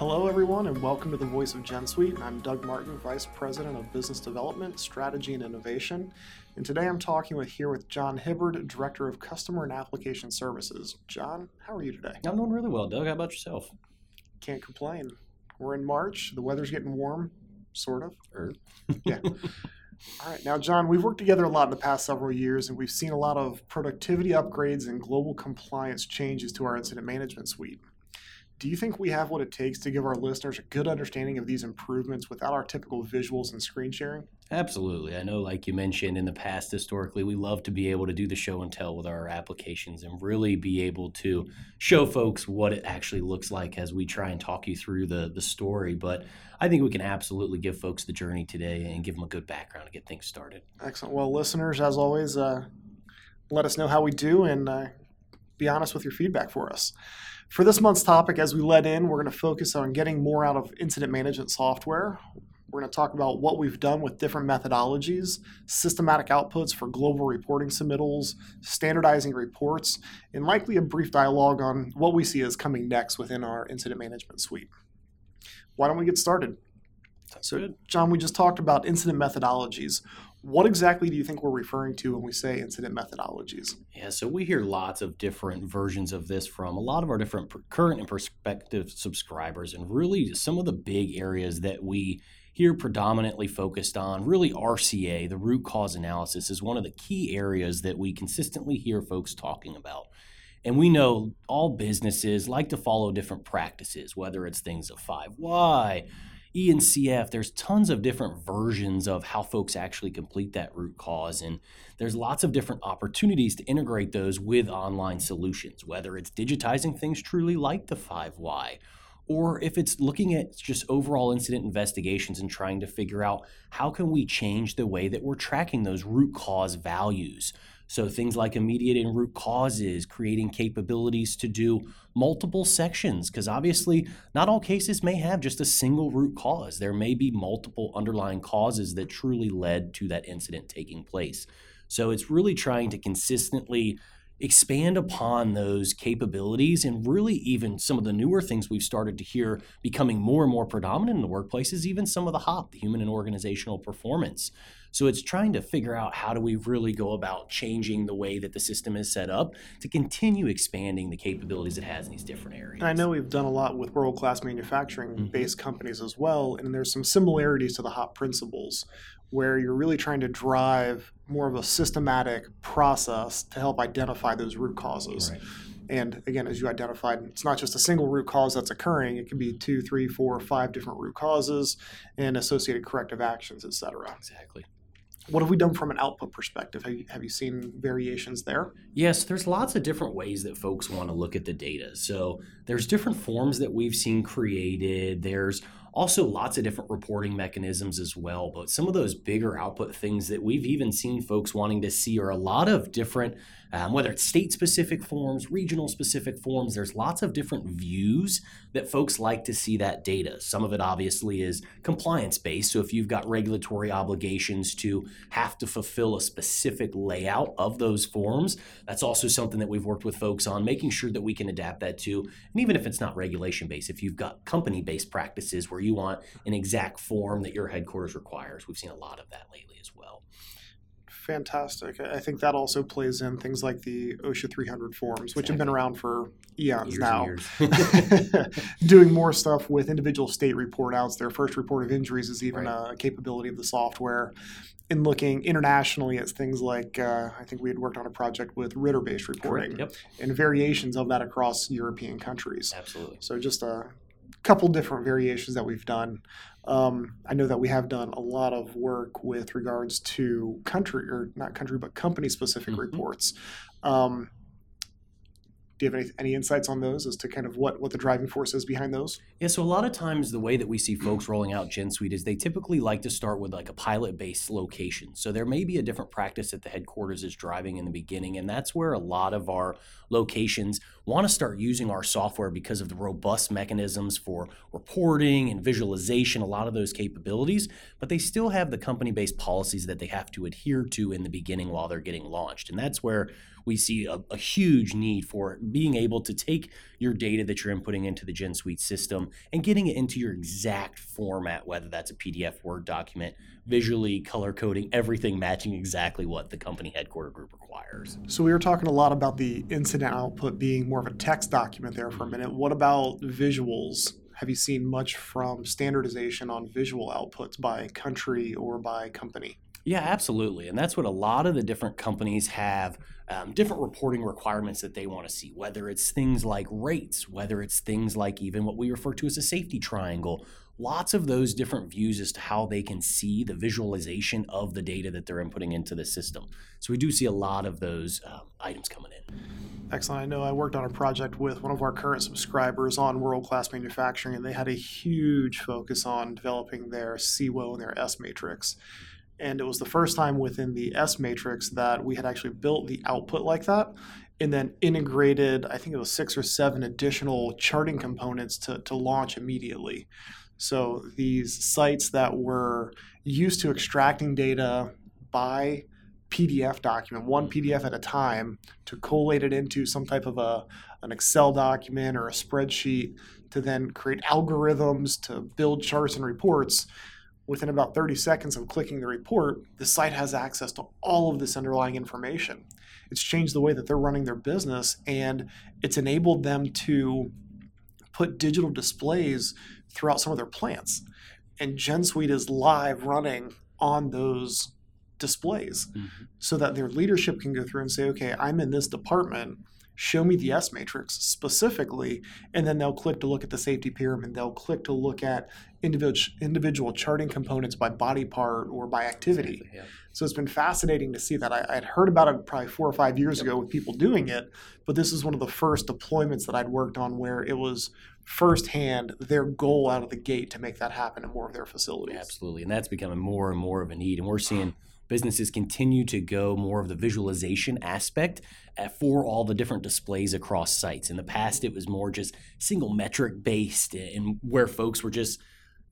Hello, everyone, and welcome to the Voice of GenSuite. I'm Doug Martin, Vice President of Business Development, Strategy, and Innovation. And today I'm talking with here with John Hibbard, Director of Customer and Application Services. John, how are you today? I'm doing really well, Doug. How about yourself? Can't complain. We're in March. The weather's getting warm, sort of. Er. yeah. All right. Now, John, we've worked together a lot in the past several years, and we've seen a lot of productivity upgrades and global compliance changes to our incident management suite. Do you think we have what it takes to give our listeners a good understanding of these improvements without our typical visuals and screen sharing? Absolutely. I know, like you mentioned in the past, historically, we love to be able to do the show and tell with our applications and really be able to show folks what it actually looks like as we try and talk you through the, the story. But I think we can absolutely give folks the journey today and give them a good background to get things started. Excellent. Well, listeners, as always, uh, let us know how we do and uh, be honest with your feedback for us. For this month's topic, as we let in, we're going to focus on getting more out of incident management software. We're going to talk about what we've done with different methodologies, systematic outputs for global reporting submittals, standardizing reports, and likely a brief dialogue on what we see as coming next within our incident management suite. Why don't we get started? So, Good. John, we just talked about incident methodologies. What exactly do you think we're referring to when we say incident methodologies? Yeah, so we hear lots of different versions of this from a lot of our different current and prospective subscribers, and really some of the big areas that we hear predominantly focused on really RCA, the root cause analysis, is one of the key areas that we consistently hear folks talking about. And we know all businesses like to follow different practices, whether it's things of 5Y, ENCF, there's tons of different versions of how folks actually complete that root cause. And there's lots of different opportunities to integrate those with online solutions, whether it's digitizing things truly like the 5Y, or if it's looking at just overall incident investigations and trying to figure out how can we change the way that we're tracking those root cause values so things like immediate and root causes, creating capabilities to do multiple sections, because obviously not all cases may have just a single root cause. There may be multiple underlying causes that truly led to that incident taking place. So it's really trying to consistently expand upon those capabilities and really even some of the newer things we've started to hear becoming more and more predominant in the workplace is even some of the HOP, the human and organizational performance. So it's trying to figure out how do we really go about changing the way that the system is set up to continue expanding the capabilities it has in these different areas. And I know we've done a lot with world class manufacturing based mm-hmm. companies as well, and there's some similarities to the HOP principles where you're really trying to drive more of a systematic process to help identify those root causes. Right. And again, as you identified, it's not just a single root cause that's occurring. It can be two, three, four, five different root causes and associated corrective actions, et cetera. Exactly. What have we done from an output perspective? Have you, have you seen variations there? Yes, there's lots of different ways that folks want to look at the data. So there's different forms that we've seen created. There's also, lots of different reporting mechanisms as well. But some of those bigger output things that we've even seen folks wanting to see are a lot of different, um, whether it's state specific forms, regional specific forms, there's lots of different views that folks like to see that data. Some of it obviously is compliance based. So if you've got regulatory obligations to have to fulfill a specific layout of those forms, that's also something that we've worked with folks on, making sure that we can adapt that to. And even if it's not regulation based, if you've got company based practices where you want an exact form that your headquarters requires. We've seen a lot of that lately as well. Fantastic. I think that also plays in things like the OSHA 300 forms, which have been around for eons years now. Doing more stuff with individual state report outs. Their first report of injuries is even right. a capability of the software. In looking internationally at things like, uh, I think we had worked on a project with RIDDOR based reporting yep. and variations of that across European countries. Absolutely. So just a couple different variations that we've done. Um, I know that we have done a lot of work with regards to country or not country, but company specific mm-hmm. reports. Um, do you have any, any insights on those as to kind of what, what the driving force is behind those? Yeah, so a lot of times the way that we see folks rolling out Gen Suite is they typically like to start with like a pilot based location. So there may be a different practice that the headquarters is driving in the beginning, and that's where a lot of our locations want to start using our software because of the robust mechanisms for reporting and visualization, a lot of those capabilities, but they still have the company based policies that they have to adhere to in the beginning while they're getting launched. And that's where we see a, a, huge need for being able to take your data that you're inputting into the Gen Suite system and getting it into your exact format, whether that's a PDF, Word document, visually color coding, everything matching exactly what the company headquarter group requires. So we were talking a lot about the incident output being more of a text document there for a minute. What about visuals? Have you seen much from standardization on visual outputs by country or by company? Yeah, absolutely. And that's what a lot of the different companies have um, different reporting requirements that they want to see, whether it's things like rates, whether it's things like even what we refer to as a safety triangle. Lots of those different views as to how they can see the visualization of the data that they're inputting into the system. So we do see a lot of those uh, items coming in. Excellent. I know I worked on a project with one of our current subscribers on world class manufacturing, and they had a huge focus on developing their CWO and their S matrix. And it was the first time within the S matrix that we had actually built the output like that and then integrated, I think it was six or seven additional charting components to, to launch immediately. So these sites that were used to extracting data by PDF document, one PDF at a time, to collate it into some type of a, an Excel document or a spreadsheet, to then create algorithms to build charts and reports within about 30 seconds of clicking the report, the site has access to all of this underlying information. It's changed the way that they're running their business and it's enabled them to put digital displays throughout some of their plants. And Gen Suite is live running on those displays mm-hmm. so that their leadership can go through and say, okay, I'm in this department show me the S matrix specifically, and then they'll click to look at the safety pyramid. They'll click to look at individual individual charting components by body part or by activity. Exactly, yeah. So it's been fascinating to see that. I, would heard about it probably four or five years yep. ago with people doing it, but this is one of the first deployments that I'd worked on where it was firsthand their goal out of the gate to make that happen in more of their facilities. Absolutely, and that's becoming more and more of a need, and we're seeing businesses continue to go more of the visualization aspect for all the different displays across sites. In the past, it was more just single metric based and where folks were just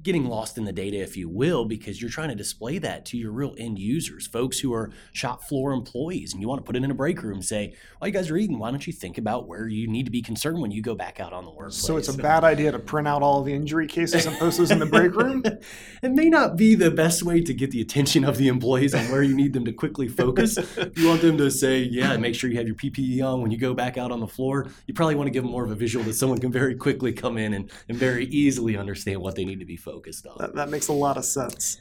getting lost in the data, if you will, because you're trying to display that to your real end users, folks who are shop floor employees, and you want to put it in a break room and say, while you guys are eating, why don't you think about where you need to be concerned when you go back out on the workplace? So it's a bad idea to print out all the injury cases and post those in the break room? it may not be the best way to get the attention of the employees on where you need them to quickly focus. you want them to say, yeah, make sure you have your PPE on when you go back out on the floor. You probably want to give them more of a visual that someone can very quickly come in and, and very easily understand what they need to be focused on. That, that makes a lot of sense.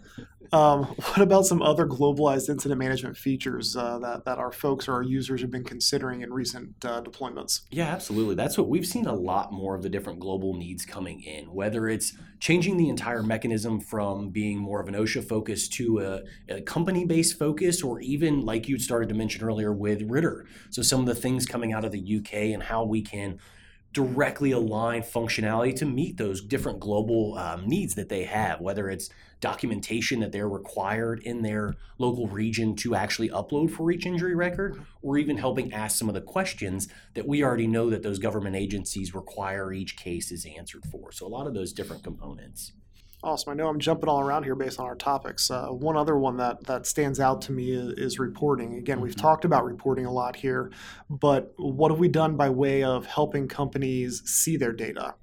Um, what about some other globalized incident management features uh, that, that our folks or our users have been considering in recent uh, deployments? Yeah, absolutely. That's what we've seen a lot more of the different global needs coming in, whether it's changing the entire mechanism from being more of an OSHA focus to a, a company based focus, or even like you started to mention earlier with RIDDOR. So, some of the things coming out of the UK and how we can directly align functionality to meet those different global um, needs that they have, whether it's documentation that they're required in their local region to actually upload for each injury record, or even helping ask some of the questions that we already know that those government agencies require each case is answered for. So, a lot of those different components. Awesome. I know I'm jumping all around here based on our topics. Uh, one other one that, that stands out to me is, is reporting. Again, we've mm-hmm. talked about reporting a lot here, but what have we done by way of helping companies see their data?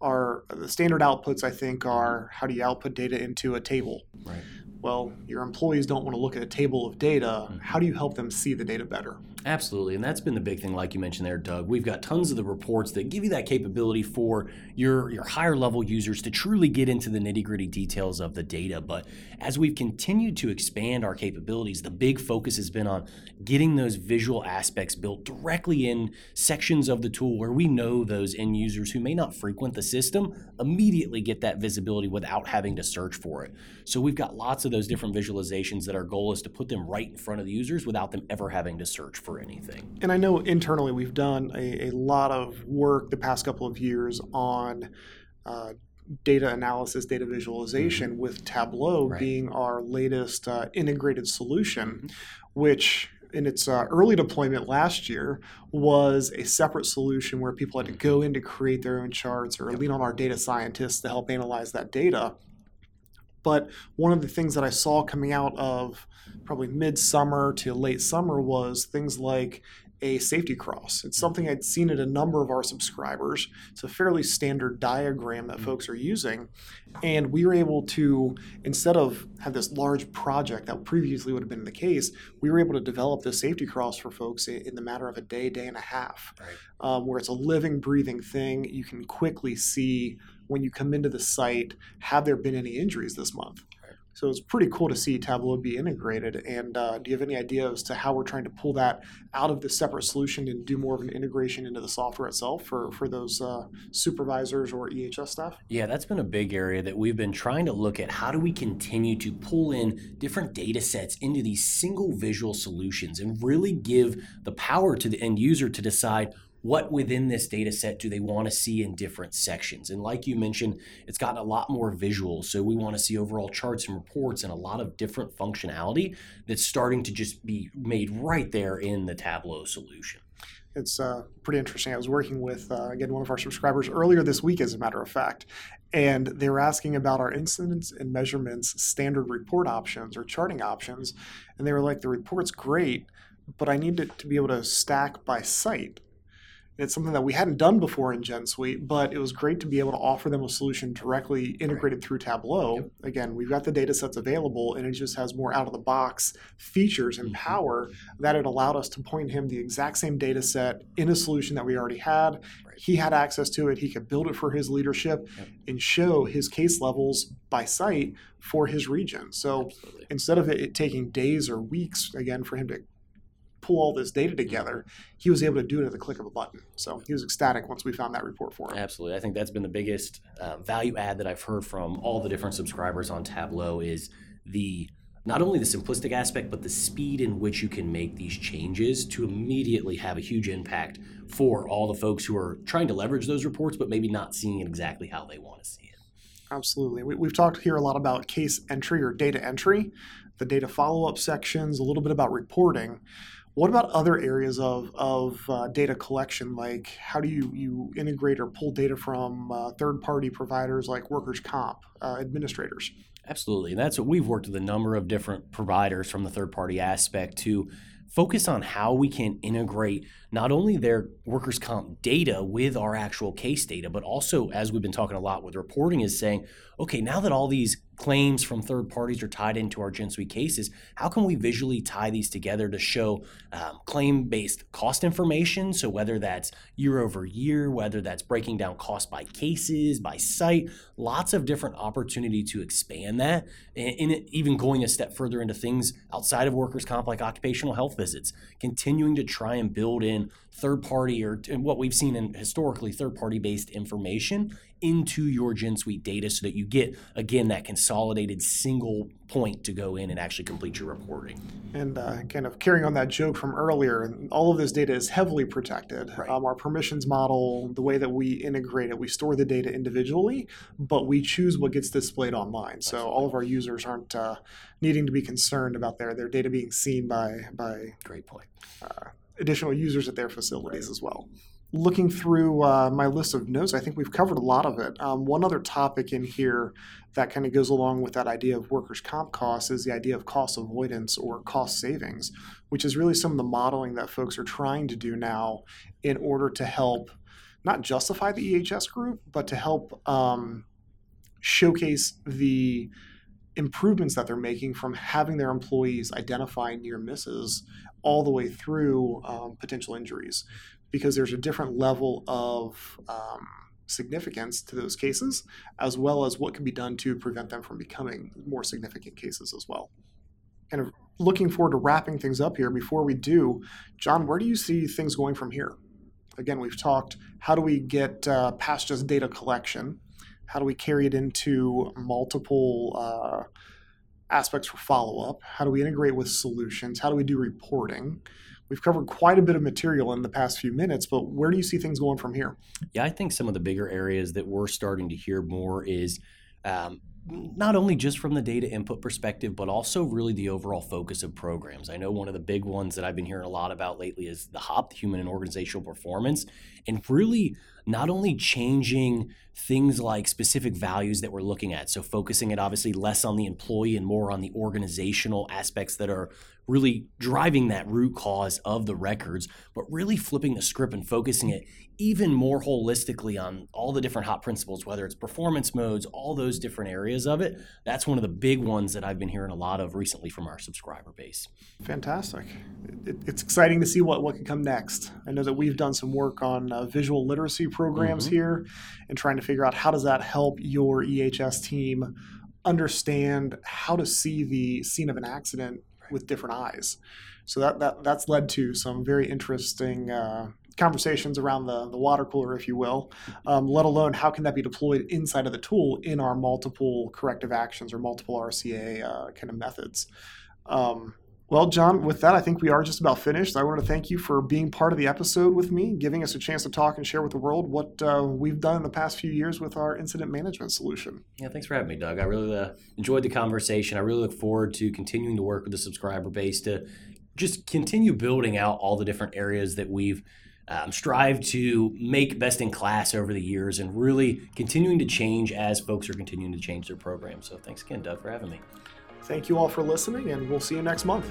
Our the standard outputs, I think, are how do you output data into a table? Right well, your employees don't want to look at a table of data. Mm-hmm. How do you help them see the data better? Absolutely. And that's been the big thing, like you mentioned there, Doug. We've got tons of the reports that give you that capability for your, your higher level users to truly get into the nitty gritty details of the data. But as we've continued to expand our capabilities, the big focus has been on getting those visual aspects built directly in sections of the tool where we know those end users who may not frequent the system immediately get that visibility without having to search for it. So we've got lots of those different visualizations that our goal is to put them right in front of the users without them ever having to search for anything. And I know internally we've done a, a lot of work the past couple of years on uh, data analysis, data visualization, mm-hmm. with Tableau right. being our latest uh, integrated solution, mm-hmm. which in its uh, early deployment last year was a separate solution where people had to go in to create their own charts or lean on our data scientists to help analyze that data. But one of the things that I saw coming out of probably midsummer to late summer was things like a safety cross. It's something I'd seen in a number of our subscribers. It's a fairly standard diagram that folks are using. And we were able to, instead of have this large project that previously would have been the case, we were able to develop this safety cross for folks in the matter of a day, day and a half, right. um, where it's a living, breathing thing. You can quickly see when you come into the site, have there been any injuries this month? So it's pretty cool to see Tableau be integrated. And uh, do you have any idea as to how we're trying to pull that out of the separate solution and do more of an integration into the software itself for, for those uh, supervisors or EHS staff? Yeah, that's been a big area that we've been trying to look at. How do we continue to pull in different data sets into these single visual solutions and really give the power to the end user to decide what within this data set do they want to see in different sections? And like you mentioned, it's gotten a lot more visual. So we want to see overall charts and reports and a lot of different functionality that's starting to just be made right there in the Tableau solution. It's uh, pretty interesting. I was working with, uh, again, one of our subscribers earlier this week, as a matter of fact, and they were asking about our incidents and measurements standard report options or charting options. And they were like, the report's great, but I need it to be able to stack by site. It's something that we hadn't done before in Gen Suite, but it was great to be able to offer them a solution directly integrated right. through Tableau. Yep. Again, we've got the data sets available, and it just has more out of the box features and mm-hmm. power that it allowed us to point him the exact same data set in a solution that we already had. Right. He had access to it, he could build it for his leadership yep. and show his case levels by site for his region. So Absolutely. instead of it, it taking days or weeks, again, for him to pull all this data together, he was able to do it at the click of a button. So he was ecstatic once we found that report for him. Absolutely. I think that's been the biggest uh, value add that I've heard from all the different subscribers on Tableau is the not only the simplistic aspect, but the speed in which you can make these changes to immediately have a huge impact for all the folks who are trying to leverage those reports, but maybe not seeing it exactly how they want to see it. Absolutely. We, have talked here a lot about case entry or data entry, the data follow up sections, a little bit about reporting. What about other areas of, of uh, data collection? Like how do you, you integrate or pull data from uh, third party providers like workers' comp, uh, administrators? Absolutely. And that's what we've worked with a number of different providers from the third party aspect to focus on how we can integrate not only their workers' comp data with our actual case data, but also, as we've been talking a lot with reporting, is saying, okay, now that all these claims from third parties are tied into our Gen Suite cases, how can we visually tie these together to show um, claim based cost information? So, whether that's year over year, whether that's breaking down cost by cases, by site, lots of different opportunity to expand that. And, and even going a step further into things outside of workers' comp, like occupational health visits, continuing to try and build in third party or what we've seen in historically third party based information into your Gen Suite data so that you get, again, that consolidated single point to go in and actually complete your reporting. And uh, kind of carrying on that joke from earlier, all of this data is heavily protected. Right. Um, our permissions model, the way that we integrate it, we store the data individually, but we choose what gets displayed online. So Absolutely. all of our users aren't uh, needing to be concerned about their, their data being seen by, by Great point. Uh, additional users at their facilities right. as well looking through uh, my list of notes, I think we've covered a lot of it. Um, one other topic in here that kind of goes along with that idea of workers' comp costs is the idea of cost avoidance or cost savings, which is really some of the modeling that folks are trying to do now in order to help not justify the EHS group, but to help um, showcase the improvements that they're making from having their employees identify near misses all the way through um, potential injuries because there's a different level of um, significance to those cases, as well as what can be done to prevent them from becoming more significant cases as well. Kind of looking forward to wrapping things up here. Before we do, John, where do you see things going from here? Again, we've talked how do we get uh, past just data collection? How do we carry it into multiple uh, aspects for follow up? How do we integrate with solutions? How do we do reporting? We've covered quite a bit of material in the past few minutes, but where do you see things going from here? Yeah, I think some of the bigger areas that we're starting to hear more is um, not only just from the data input perspective, but also really the overall focus of programs. I know one of the big ones that I've been hearing a lot about lately is the HOP, the Human and Organizational Performance, and really not only changing things like specific values that we're looking at, so focusing it obviously less on the employee and more on the organizational aspects that are really driving that root cause of the records, but really flipping the script and focusing it even more holistically on all the different HOP principles, whether it's performance modes, all those different areas of it. That's one of the big ones that I've been hearing a lot of recently from our subscriber base. Fantastic. It's exciting to see what, what can come next. I know that we've done some work on uh, visual literacy programs mm-hmm. here and trying to figure out how does that help your EHS team understand how to see the scene of an accident with different eyes. So that, that that's led to some very interesting uh, conversations around the, the water cooler, if you will, um, let alone how can that be deployed inside of the tool in our multiple corrective actions or multiple RCA uh, kind of methods. Um, well, John, with that, I think we are just about finished. I want to thank you for being part of the episode with me, giving us a chance to talk and share with the world what uh, we've done in the past few years with our incident management solution. Yeah, thanks for having me, Doug. I really uh, enjoyed the conversation. I really look forward to continuing to work with the subscriber base to just continue building out all the different areas that we've um, strive to make best in class over the years and really continuing to change as folks are continuing to change their programs. So thanks again, Doug, for having me. Thank you all for listening, and we'll see you next month.